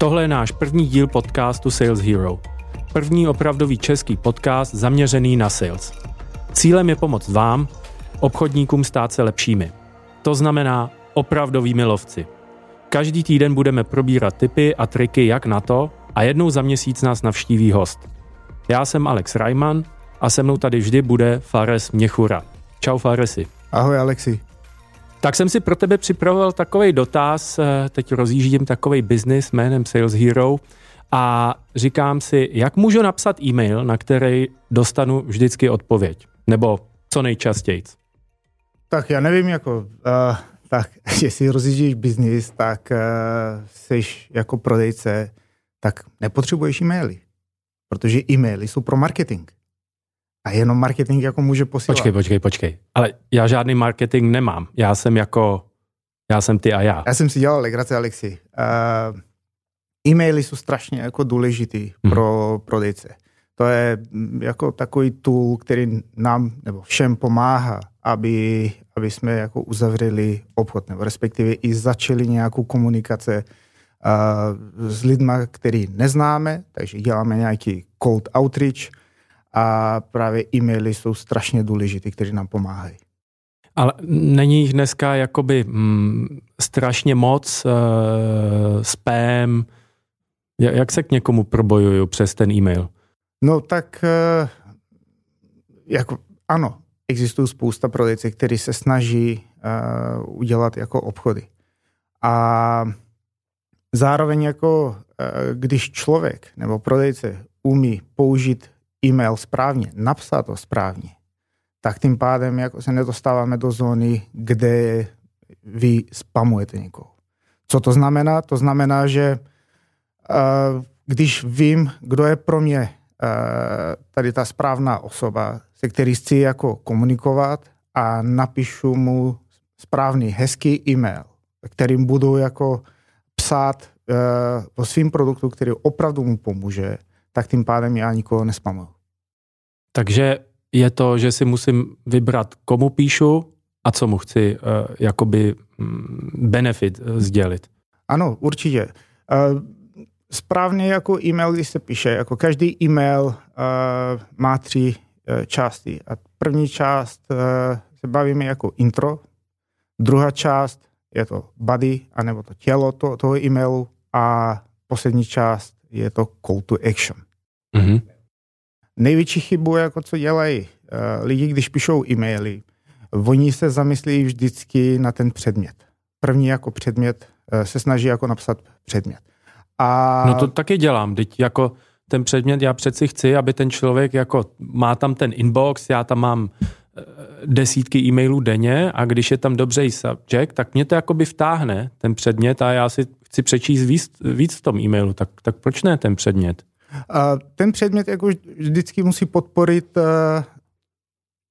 Tohle je náš první díl podcastu Sales Hero. První opravdový český podcast zaměřený na sales. Cílem je pomoct vám, obchodníkům stát se lepšími. To znamená opravdovými lovci. Každý týden budeme probírat tipy a triky jak na to a jednou za měsíc nás navštíví host. Já jsem Alex Reimann a se mnou tady vždy bude Fares Měchura. Čau Faresi. Ahoj Alexi. Tak jsem si pro tebe připravoval takový dotaz, eh, teď rozjíždím takový business jménem Sales Hero a říkám si, jak můžu napsat e-mail, na který dostanu vždycky odpověď, nebo co nejčastěji. Tak já nevím, jako, uh, tak jestli rozjíždíš biznis, tak uh, jsi jako prodejce, tak nepotřebuješ e-maily, protože e-maily jsou pro marketing. A jenom marketing jako může posílat. Počkej, počkej, počkej. Ale já žádný marketing nemám. Já jsem jako, já jsem ty a já. Já jsem si dělal legrace, Alexi. Uh, e-maily jsou strašně jako důležitý hmm. pro prodejce. To je mm, jako takový tool, který nám nebo všem pomáhá, aby, aby jsme jako uzavřeli obchod, nebo respektive i začali nějakou komunikace uh, s lidmi, který neznáme, takže děláme nějaký cold outreach, a právě e-maily jsou strašně důležité, které nám pomáhají. Ale není jich dneska jakoby mm, strašně moc, uh, spam, jak se k někomu probojuju přes ten e-mail? No tak uh, jako, ano, existují spousta prodejce, kteří se snaží uh, udělat jako obchody. A zároveň jako uh, když člověk nebo prodejce umí použít e-mail správně, napsat to správně, tak tím pádem jako se nedostáváme do zóny, kde vy spamujete někoho. Co to znamená? To znamená, že uh, když vím, kdo je pro mě uh, tady ta správná osoba, se který chci jako komunikovat a napíšu mu správný, hezký e-mail, kterým budu jako psát uh, o svým produktu, který opravdu mu pomůže, tak tím pádem já nikoho nespamuju. Takže je to, že si musím vybrat, komu píšu a co mu chci uh, jakoby um, benefit uh, sdělit. Ano, určitě. Uh, správně jako e-mail, když se píše, jako každý e-mail uh, má tři uh, části. A první část uh, se bavíme jako intro, druhá část je to body, anebo to tělo to, toho e-mailu a poslední část je to call to action. Mm-hmm. Největší chybu, jako co dělají uh, lidi, když píšou e-maily, oni se zamyslí vždycky na ten předmět. První jako předmět uh, se snaží jako napsat předmět. A... No to taky dělám, teď jako ten předmět, já přeci chci, aby ten člověk jako má tam ten inbox, já tam mám eh, desítky e-mailů denně a když je tam dobře subject, tak mě to jakoby vtáhne ten předmět a já si chci přečíst víc, víc v tom e-mailu, tak, tak proč ne ten předmět? Ten předmět jako vždycky musí podporit, eh,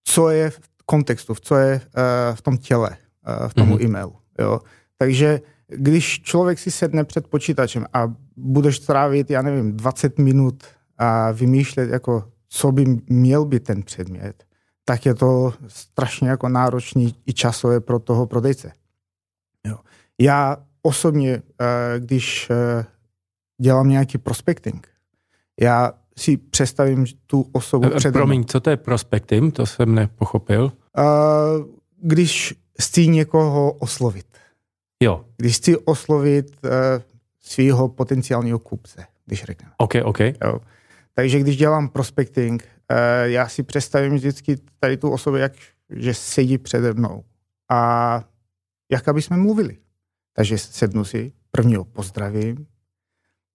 co je v kontextu, co je eh, v tom těle, eh, v tomu mm-hmm. e-mailu. Jo? Takže když člověk si sedne před počítačem a budeš strávit, já nevím, 20 minut a vymýšlet, jako, co by měl být ten předmět, tak je to strašně jako náročný i časové pro toho prodejce. Jo. Já osobně, když dělám nějaký prospecting, já si představím tu osobu e, před Promiň, co to je prospektim? To jsem nepochopil. Když chci někoho oslovit. Jo. Když chci oslovit svého potenciálního kupce, když řekneme. OK, OK. Jo. Takže když dělám prospecting, já si představím vždycky tady tu osobu, jak, že sedí přede mnou. A jak aby jsme mluvili. Takže sednu si, prvního pozdravím,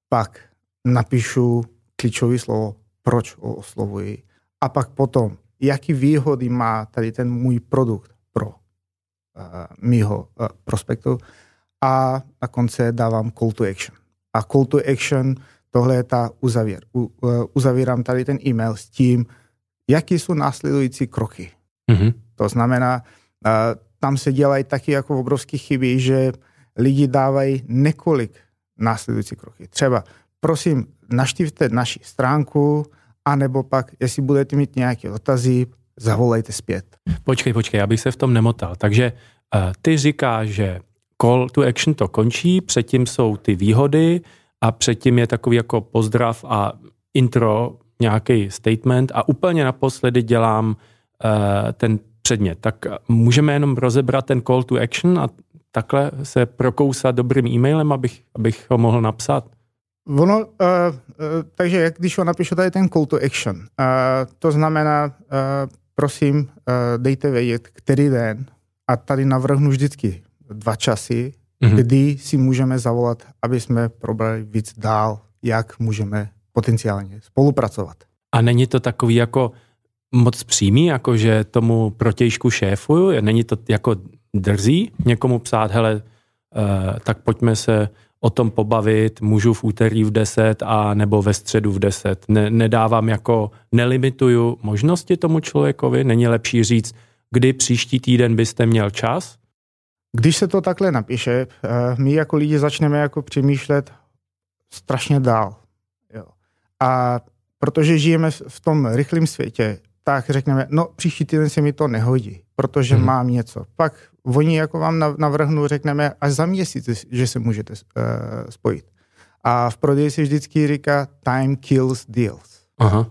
pak napíšu klíčové slovo, proč ho oslovuji. A pak potom, jaký výhody má tady ten můj produkt pro uh, mýho uh, prospektu. A na konci dávám call to action. A call to action, tohle je ta uzavěr. U, uh, uzavírám tady ten e-mail s tím, jaký jsou následující kroky. Mm-hmm. To znamená, uh, tam se dělají taky jako obrovské chyby, že lidi dávají několik následující kroky. Třeba prosím, naštívte naši stránku, anebo pak, jestli budete mít nějaké dotazy, zavolejte zpět. Počkej, počkej, abych se v tom nemotal. Takže uh, ty říkáš, že call to action to končí, předtím jsou ty výhody a předtím je takový jako pozdrav a intro, nějaký statement a úplně naposledy dělám uh, ten předmět. Tak můžeme jenom rozebrat ten call to action a takhle se prokousat dobrým e-mailem, abych, abych ho mohl napsat? Ono, uh, uh, takže jak když ho napíšu tady ten call to action, uh, to znamená, uh, prosím, uh, dejte vědět, který den, a tady navrhnu vždycky dva časy, mm-hmm. kdy si můžeme zavolat, aby jsme probrali víc dál, jak můžeme potenciálně spolupracovat. A není to takový jako moc přímý, jako že tomu protějšku šéfuju? Není to jako drzí někomu psát, hele, uh, tak pojďme se o tom pobavit, můžu v úterý v 10 a nebo ve středu v 10. Ne, nedávám jako, nelimituju možnosti tomu člověkovi, není lepší říct, kdy příští týden byste měl čas? Když se to takhle napíše, eh, my jako lidi začneme jako přemýšlet strašně dál. Jo. A protože žijeme v tom rychlém světě, tak řekneme, no příští týden se mi to nehodí, protože hmm. mám něco. Pak oni jako vám navrhnu, řekneme, až za měsíc, že se můžete uh, spojit. A v prodeji se vždycky říká time kills deals. Aha.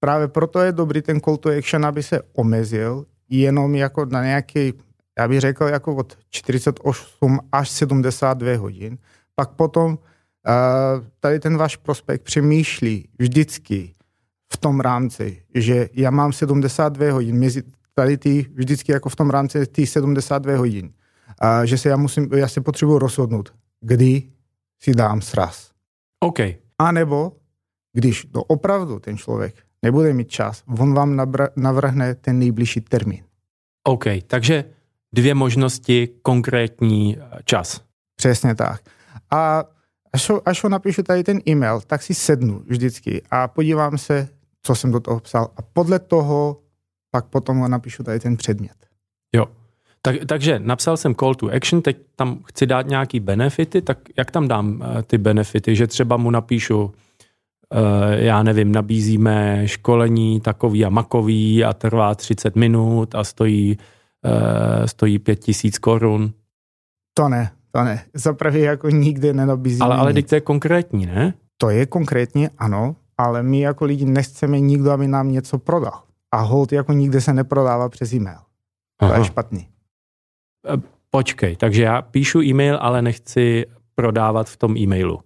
Právě proto je dobrý ten call to action, aby se omezil jenom jako na nějaký, já bych řekl, jako od 48 až 72 hodin. Pak potom uh, tady ten váš prospekt přemýšlí vždycky v tom rámci, že já mám 72 hodin, mezi tady ty, vždycky jako v tom rámci ty 72 hodin, a že se já musím, já se potřebuji rozhodnout, kdy si dám sraz. OK. A nebo, když to opravdu ten člověk nebude mít čas, on vám navrhne ten nejbližší termín. OK, takže dvě možnosti, konkrétní eh, čas. Přesně tak. A až ho, až ho napíšu tady ten e-mail, tak si sednu vždycky a podívám se, co jsem do toho psal. A podle toho pak potom ho napíšu tady ten předmět. Jo. Tak, takže napsal jsem call to action, teď tam chci dát nějaký benefity, tak jak tam dám uh, ty benefity, že třeba mu napíšu, uh, já nevím, nabízíme školení takový a makový a trvá 30 minut a stojí, uh, stojí 5000 korun. To ne, to ne. Zapravě jako nikdy nenabízíme Ale, ale to je konkrétní, ne? To je konkrétní, ano, ale my jako lidi nechceme nikdo, aby nám něco prodal. A hold jako nikde se neprodává přes e-mail. Aha. To je špatný. E, počkej, takže já píšu e-mail, ale nechci prodávat v tom e-mailu.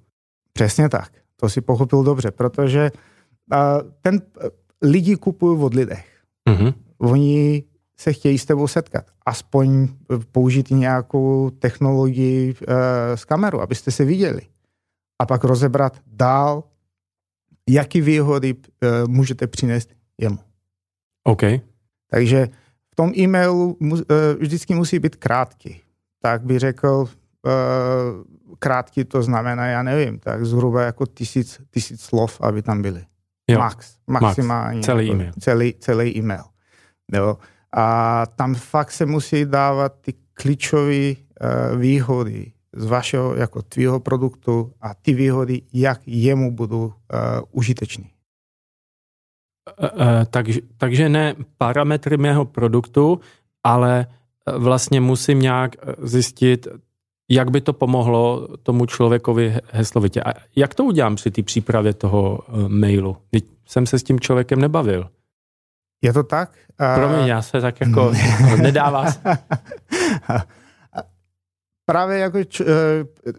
Přesně tak. To si pochopil dobře, protože uh, ten uh, lidi kupují od lidech. Uh-huh. Oni se chtějí s tebou setkat. Aspoň použít nějakou technologii uh, z kameru, abyste se viděli. A pak rozebrat dál, jaký výhody uh, můžete přinést jemu. OK. Takže v tom e-mailu mu, uh, vždycky musí být krátký. Tak by řekl, uh, krátký to znamená, já nevím, tak zhruba jako tisíc, tisíc slov, aby tam byly. Jo. Max, maximálně. Max. Celý jako e-mail. Celý, celý e-mail. Jo. A tam fakt se musí dávat ty klíčové uh, výhody z vašeho, jako tvýho produktu a ty výhody, jak jemu budou uh, užitečný. Uh, uh, takže, takže ne parametry mého produktu, ale vlastně musím nějak zjistit, jak by to pomohlo tomu člověkovi heslovitě. A jak to udělám při té přípravě toho mailu? Teď jsem se s tím člověkem nebavil. Je to tak? Promiň, já se tak jako nedává. Právě jako č, uh,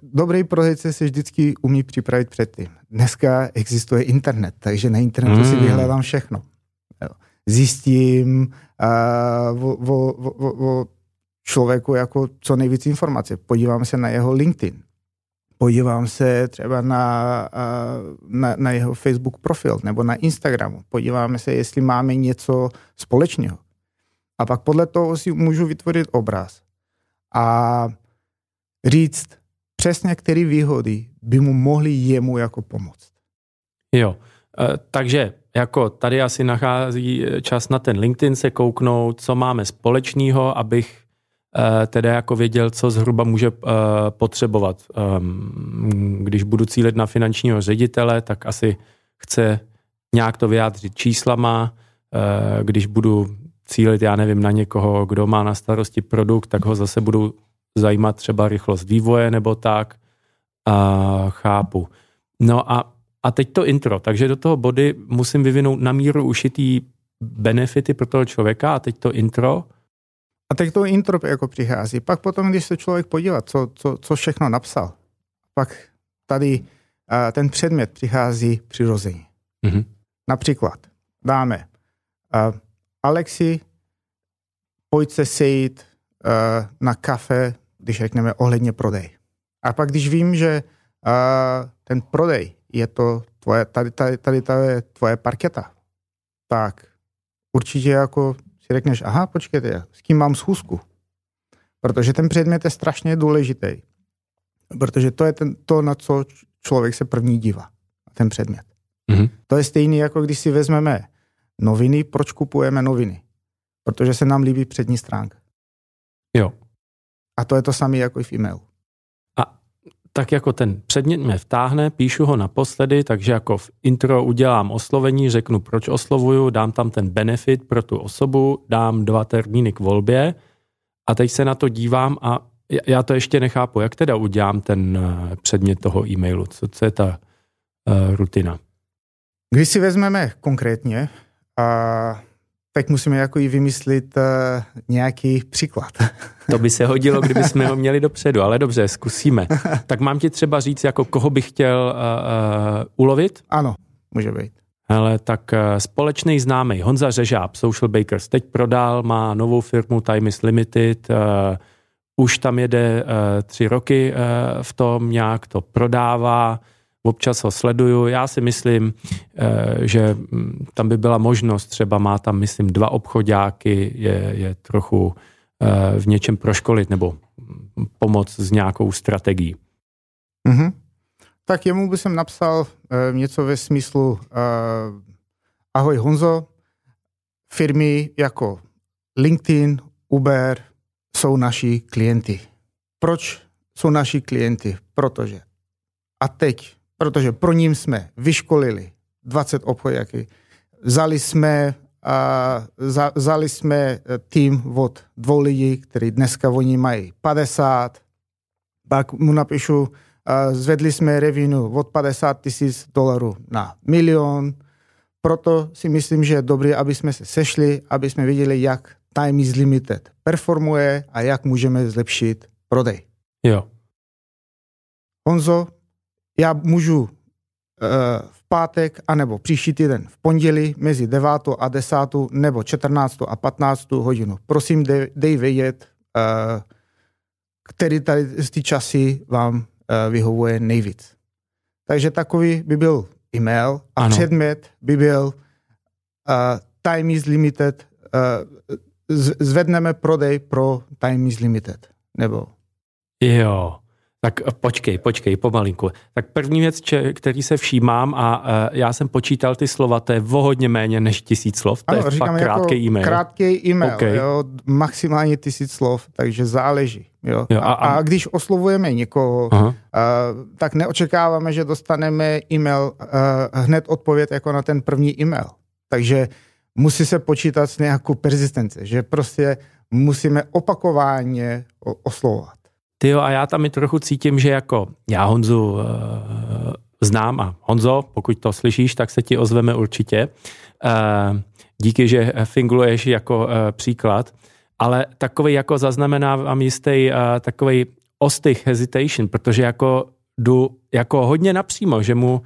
dobrý prodejce se vždycky umí připravit předtím. Dneska existuje internet, takže na internetu mm. si vyhledám všechno. Zjistím uh, o, o, o, o člověku jako co nejvíc informace. Podívám se na jeho LinkedIn podívám se třeba na, na, na jeho Facebook profil nebo na Instagramu. Podíváme se, jestli máme něco společného. A pak podle toho si můžu vytvořit obraz a říct přesně, které výhody by mu mohly jemu jako pomoct. Jo, e, takže jako tady asi nachází čas na ten LinkedIn se kouknout, co máme společného, abych Eh, teda jako věděl, co zhruba může potřebovat. Když budu cílit na finančního ředitele, tak asi chce nějak to vyjádřit číslama. Když budu cílit, já nevím, na někoho, kdo má na starosti produkt, tak ho zase budu zajímat třeba rychlost vývoje nebo tak. Uh, chápu. No a, a teď to intro, takže do toho body musím vyvinout na míru ušitý benefity pro toho člověka a teď to intro. A teď to intro jako přichází. Pak potom, když se člověk podívá, co, co, co všechno napsal, pak tady uh, ten předmět přichází přirozeně. Mm-hmm. Například dáme uh, Alexi, pojď se sejít uh, na kafe, když řekneme ohledně prodej. A pak, když vím, že uh, ten prodej je to tvoje, tady, tady, tady, tady je tvoje parketa, tak určitě jako si řekneš, aha, počkejte, s kým mám schůzku. Protože ten předmět je strašně důležitý. Protože to je ten, to, na co člověk se první dívá. Ten předmět. Mm-hmm. To je stejný, jako když si vezmeme noviny, proč kupujeme noviny? Protože se nám líbí přední stránka. Jo. A to je to samé jako i v e-mailu. A tak jako ten předmět mě vtáhne, píšu ho naposledy, takže jako v intro udělám oslovení, řeknu, proč oslovuju, dám tam ten benefit pro tu osobu, dám dva termíny k volbě a teď se na to dívám a já to ještě nechápu, jak teda udělám ten eh, předmět toho e-mailu, co, co je ta uh, rutina. Když si vezmeme konkrétně, a teď musíme jako i vymyslit uh, nějaký příklad. To by se hodilo, kdyby jsme ho měli dopředu, ale dobře, zkusíme. Tak mám ti třeba říct, jako koho bych chtěl uh, uh, ulovit? Ano, může být. Ale tak uh, společný známý Honza Řežáb, Social Bakers, teď prodal, má novou firmu Time is Limited, uh, už tam jede uh, tři roky uh, v tom, nějak to prodává, občas ho sleduju. Já si myslím, eh, že mm, tam by byla možnost, třeba má tam, myslím, dva obchodáky, je, je trochu eh, v něčem proškolit nebo mm, pomoct s nějakou strategií. Mm-hmm. Tak jemu by jsem napsal uh, něco ve smyslu Ahoj Honzo, firmy jako LinkedIn, Uber jsou naši klienty. Proč jsou naši klienty? Protože a teď protože pro ním jsme vyškolili 20 obchodáky, vzali jsme, a, za, vzali jsme e, tým od dvou lidí, který dneska oni mají 50, pak mu napíšu, a zvedli jsme revenue od 50 tisíc dolarů na milion, proto si myslím, že je dobré, aby jsme se sešli, aby jsme viděli, jak Time is Limited performuje a jak můžeme zlepšit prodej. Jo. Honzo, já můžu eh, v pátek anebo příští týden v pondělí mezi 9 a 10 nebo 14 a 15 hodinu. Prosím, dej, dej vědět, uh, který tady z ty časy vám uh, vyhovuje nejvíc. Takže takový by byl e-mail a ano. předmět by byl uh, time is limited, uh, zvedneme prodej pro time is limited. Nebo Jo, tak eh, počkej, počkej, pomalinku. Tak první věc, če, který se všímám a uh, já jsem počítal ty slova, to je o hodně méně než tisíc slov, to ano, je fakt krátký jako e-mail. Krátký e-mail, okay. jo, maximálně tisíc slov, takže záleží. Jo. Jo, a, a, a když oslovujeme někoho, uh, tak neočekáváme, že dostaneme e-mail, uh, hned odpověď jako na ten první e-mail. Takže musí se počítat s nějakou persistenci, že prostě musíme opakovaně oslovovat. Ty jo, a já tam i trochu cítím, že jako já Honzu uh, znám a Honzo, pokud to slyšíš, tak se ti ozveme určitě. Uh, díky, že finguluješ jako uh, příklad, ale takový jako zaznamenávám jistý uh, takový ostych hesitation, protože jako jdu jako hodně napřímo, že mu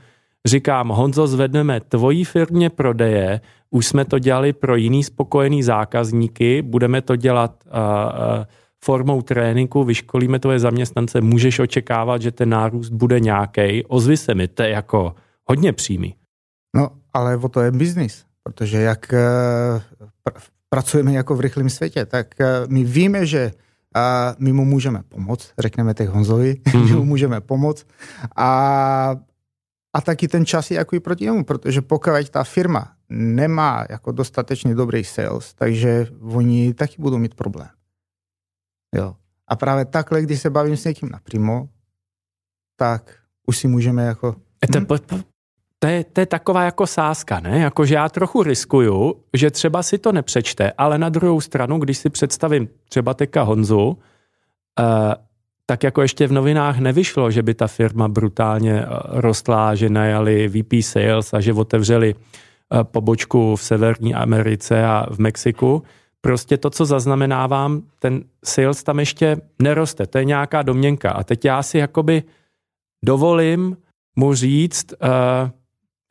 říkám, Honzo, zvedneme tvojí firmě prodeje, už jsme to dělali pro jiný spokojený zákazníky, budeme to dělat uh, uh, formou tréninku, vyškolíme tvoje zaměstnance, můžeš očekávat, že ten nárůst bude nějaký. Ozvi se mi, to je jako hodně přímý. No, ale o to je biznis, protože jak uh, pr- pracujeme jako v rychlém světě, tak uh, my víme, že uh, my mu můžeme pomoct, řekneme teď Honzovi, mm-hmm. že mu můžeme pomoct a, a taky ten čas je jako i proti němu, protože pokud ta firma nemá jako dostatečně dobrý sales, takže oni taky budou mít problém. Jo. A právě takhle, když se bavím s někým napřímo, tak už si můžeme jako... To, hm? to, je, to je taková jako sázka, ne? Jako, že já trochu riskuju, že třeba si to nepřečte, ale na druhou stranu, když si představím třeba teka Honzu, uh, tak jako ještě v novinách nevyšlo, že by ta firma brutálně rostla, že najali VP Sales a že otevřeli pobočku v Severní Americe a v Mexiku. Prostě to, co zaznamenávám, ten sales tam ještě neroste. To je nějaká domněnka. A teď já si jakoby dovolím mu říct, uh,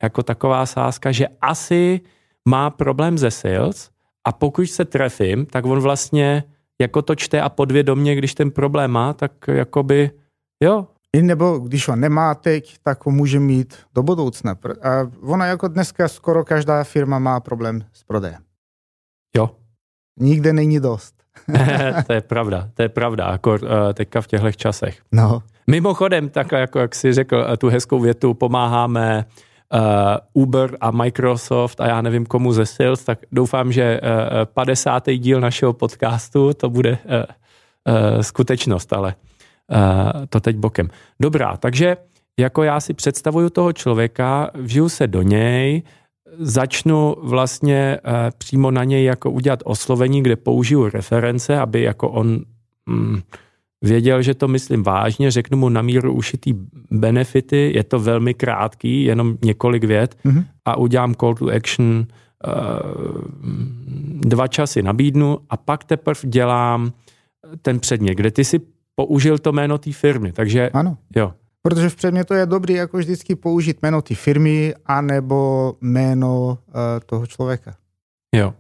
jako taková sázka, že asi má problém ze sales a pokud se trefím, tak on vlastně jako to čte a podvědomě, když ten problém má, tak jakoby jo. I nebo když ho nemá teď, tak ho může mít do budoucna. A ona jako dneska skoro každá firma má problém s prodejem. Jo. Nikde není dost. to je pravda, to je pravda, jako uh, teďka v těchto časech. No. Mimochodem, tak jako jak jsi řekl eh, tu hezkou větu, pomáháme uh, Uber a Microsoft a já nevím komu ze sales, tak doufám, že uh, 50. díl našeho podcastu to bude uh, uh, skutečnost, ale uh, to teď bokem. Dobrá, takže jako já si představuju toho člověka, vžiju se do něj, začnu vlastně uh, přímo na něj jako udělat oslovení, kde použiju reference, aby jako on mm, věděl, že to myslím vážně, řeknu mu na míru ušitý benefity, je to velmi krátký, jenom několik vět mm-hmm. a udělám call to action, uh, dva časy nabídnu a pak teprve dělám ten předmět, kde ty si použil to jméno té firmy, takže ano. jo. Protože v předmětu je dobrý jako vždycky použít jméno té firmy anebo jméno uh, toho člověka. Jo.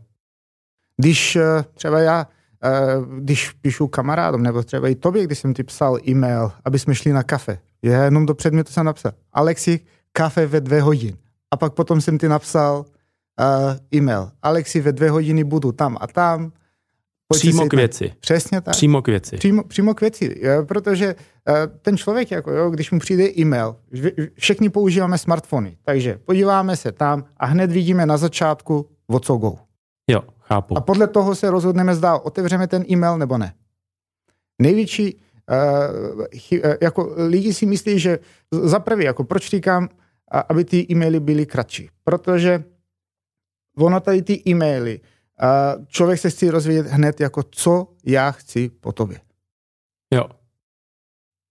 Když uh, třeba já Eh, když píšu kamarádům, nebo třeba i tobě, když jsem ti psal e-mail, aby jsme šli na kafe. Já jenom do předmětu jsem napsal, Alexi, kafe ve dvě hodin. A pak potom jsem ti napsal uh, e-mail, Alexi, ve dvě hodiny budu tam a tam. Přímo k věci. Přesně tak. Přímo k věci. Přímo, přímo k věci, protože uh, ten člověk, jako, jo, když mu přijde e-mail, všichni používáme smartfony, takže podíváme se tam a hned vidíme na začátku, o co go. Jo, chápu. A podle toho se rozhodneme, zda otevřeme ten e-mail nebo ne. Největší, uh, chy, uh, jako lidi si myslí, že za prvý, jako proč říkám, aby ty e-maily byly kratší. Protože ono tady ty e-maily, uh, člověk se chce rozvědět hned jako co já chci po tobě. Jo.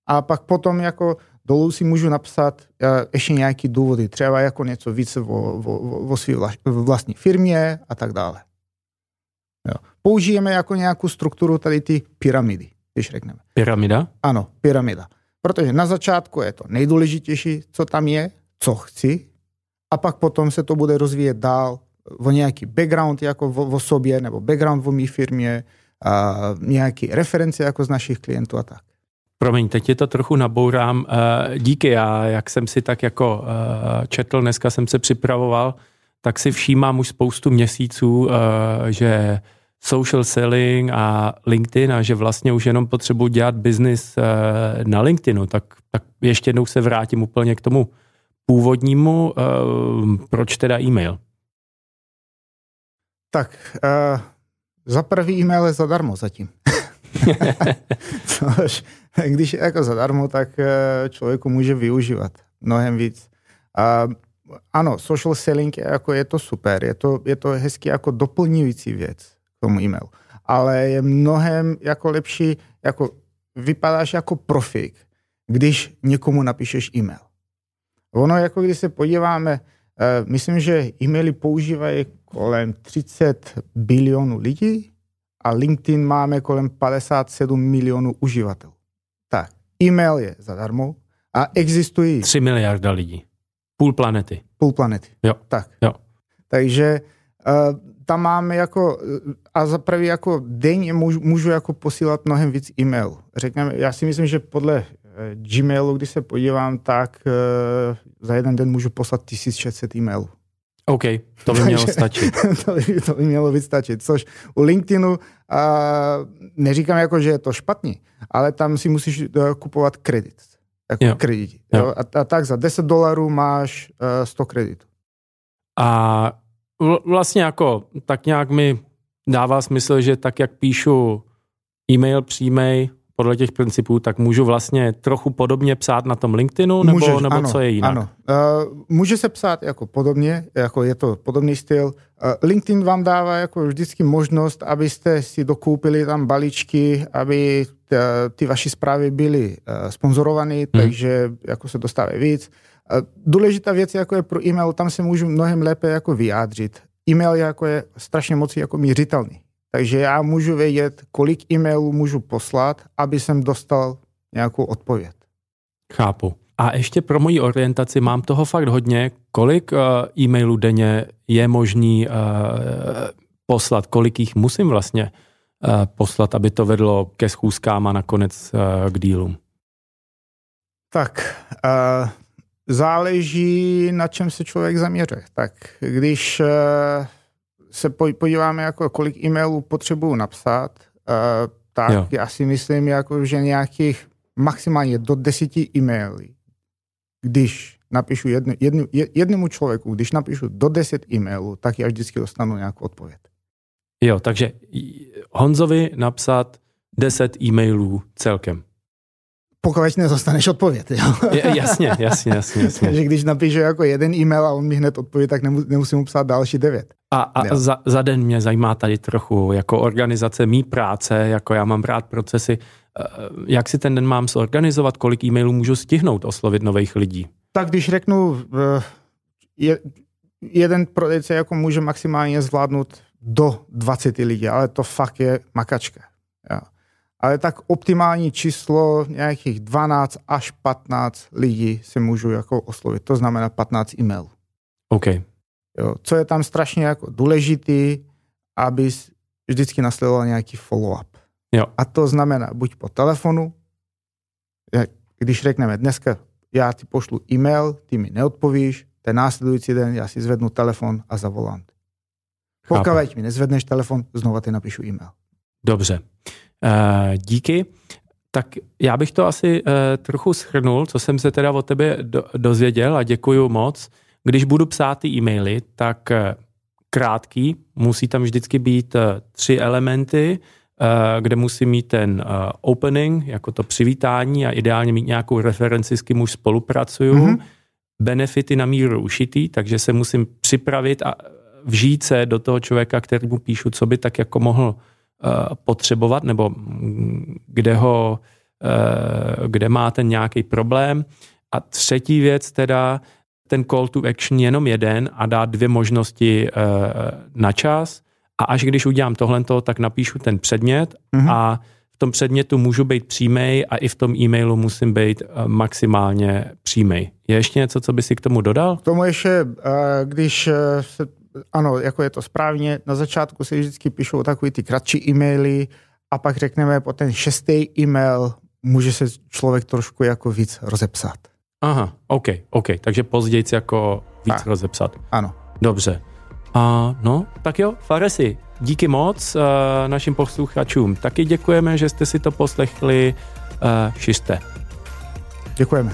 A pak potom jako dolů si můžu napsat uh, ještě nějaký důvody, třeba jako něco více o, o, o, o své vlastní firmě a tak dále. Jo. Použijeme jako nějakou strukturu tady ty pyramidy, když řekneme. Pyramida? Ano, pyramida. Protože na začátku je to nejdůležitější, co tam je, co chci, a pak potom se to bude rozvíjet dál o nějaký background jako o, o sobě, nebo background o mé firmě, a nějaký reference jako z našich klientů a tak. Promiň, teď je to trochu nabourám. Eh, díky, já, jak jsem si tak jako eh, četl, dneska jsem se připravoval, tak si všímám už spoustu měsíců, eh, že social selling a LinkedIn a že vlastně už jenom potřebuji dělat business na LinkedInu, tak, tak ještě jednou se vrátím úplně k tomu původnímu, proč teda e-mail? Tak, uh, za prvý e-mail je zadarmo zatím. Což, když je jako zadarmo, tak eh, člověku může využívat mnohem víc. A ano, social selling je, jako je to super, je to, je to hezky jako doplňující věc k tomu e-mailu. Ale je mnohem jako lepší, jako vypadáš jako profik, když někomu napíšeš e-mail. Ono, jako když se podíváme, uh, myslím, že e-maily používají kolem 30 bilionů lidí a LinkedIn máme kolem 57 milionů uživatelů. Tak, e-mail je zadarmo a existují... 3 miliarda lidí. Půl planety. Půl planety. Jo. Tak. Jo. Takže uh, tam máme jako, a za prvý jako denně můžu, můžu jako posílat mnohem víc e-mail. Řekněme, já si myslím, že podle Gmailu, když se podívám, tak uh, za jeden den můžu poslat 1600 e-mailů. OK, to by mělo stačit. to, by, to by mělo být stačit, což u LinkedInu a neříkám jako, že je to špatný, ale tam si musíš uh, kupovat kredit. Jako jo. kredit. Jo. Jo? A, a tak za 10 dolarů máš uh, 100 kreditů. A vlastně jako tak nějak mi dává smysl, že tak jak píšu e-mail přímej, podle těch principů, tak můžu vlastně trochu podobně psát na tom LinkedInu, nebo, Můžeš, nebo ano, co je jinak? Ano, uh, může se psát jako podobně, jako je to podobný styl. Uh, LinkedIn vám dává jako vždycky možnost, abyste si dokoupili tam balíčky, aby t, ty vaše zprávy byly uh, sponzorované, hmm. takže jako se dostávají víc. Uh, důležitá věc jako je pro e-mail, tam se můžu mnohem lépe jako vyjádřit. E-mail je, jako je strašně moc jako mířitelný. Takže já můžu vědět, kolik e-mailů můžu poslat, aby jsem dostal nějakou odpověď. Chápu. A ještě pro moji orientaci mám toho fakt hodně. Kolik uh, e-mailů denně je možný uh, poslat? Kolik jich musím vlastně uh, poslat, aby to vedlo ke schůzkám a nakonec uh, k dílům? Tak, uh, záleží, na čem se člověk zaměřuje. Tak když uh, se podíváme, jako kolik e-mailů potřebuju napsat, uh, tak jo. já si myslím, jako, že nějakých maximálně do deseti e-mailů, když napíšu jednu, jednu, jednému člověku, když napíšu do deset e-mailů, tak já vždycky dostanu nějakou odpověď. Jo, takže Honzovi napsat deset e-mailů celkem pokud nezostaneš odpověď. Jo? Je, jasně, jasně, jasně. jasně. Takže když napíše jako jeden e-mail a on mi hned odpoví, tak nemusím mu psát další devět. A, a za, za den mě zajímá tady trochu jako organizace mý práce, jako já mám rád procesy, eh, jak si ten den mám zorganizovat, kolik e-mailů můžu stihnout oslovit nových lidí? Tak když řeknu, eh, je, jeden prodejce jako může maximálně zvládnout do 20 lidí, ale to fakt je makačka. Jo ale tak optimální číslo nějakých 12 až 15 lidí se můžu jako oslovit. To znamená 15 e-mailů. OK. Jo, co je tam strašně jako důležitý, aby vždycky nasledoval nějaký follow-up. Jo. A to znamená buď po telefonu, když řekneme dneska já ti pošlu e-mail, ty mi neodpovíš, ten následující den já si zvednu telefon a zavolám. Pokud mi nezvedneš telefon, znova ti napíšu e-mail. Dobře. Eh, díky. Tak já bych to asi eh, trochu schrnul, co jsem se teda o tebe do, dozvěděl a děkuju moc. Když budu psát ty e-maily, tak eh, krátký, musí tam vždycky být tři elementy, kde musí mít ten opening, jako to přivítání a ideálně mít nějakou referenci, s kým už spolupracuju. Mm-hmm. Benefity na míru ušitý, takže se musím připravit a vžít se do toho člověka, který mu píšu, co by tak jako mohl potřebovat, nebo kde ho, eh, kde má ten nějaký problém. A třetí věc teda, ten call to action jenom jeden a dát dvě možnosti eh, na čas. A až když udělám tohle, tak napíšu ten předmět mm-hmm. a v tom předmětu můžu být přímej a i v tom e-mailu musím být maximálně přímej. Je ještě něco, co by si k tomu dodal? K tomu ještě, když se ano, jako je to správně, na začátku se vždycky píšou takový ty kratší e-maily a pak řekneme po ten šestý e-mail může se člověk trošku jako víc rozepsat. Aha, OK, OK, takže později jako víc tak. rozepsat. Ano. Dobře. A no, tak jo, Faresi, díky moc uh, našim posluchačům. Taky děkujeme, že jste si to poslechli. Uh, šiste. Děkujeme.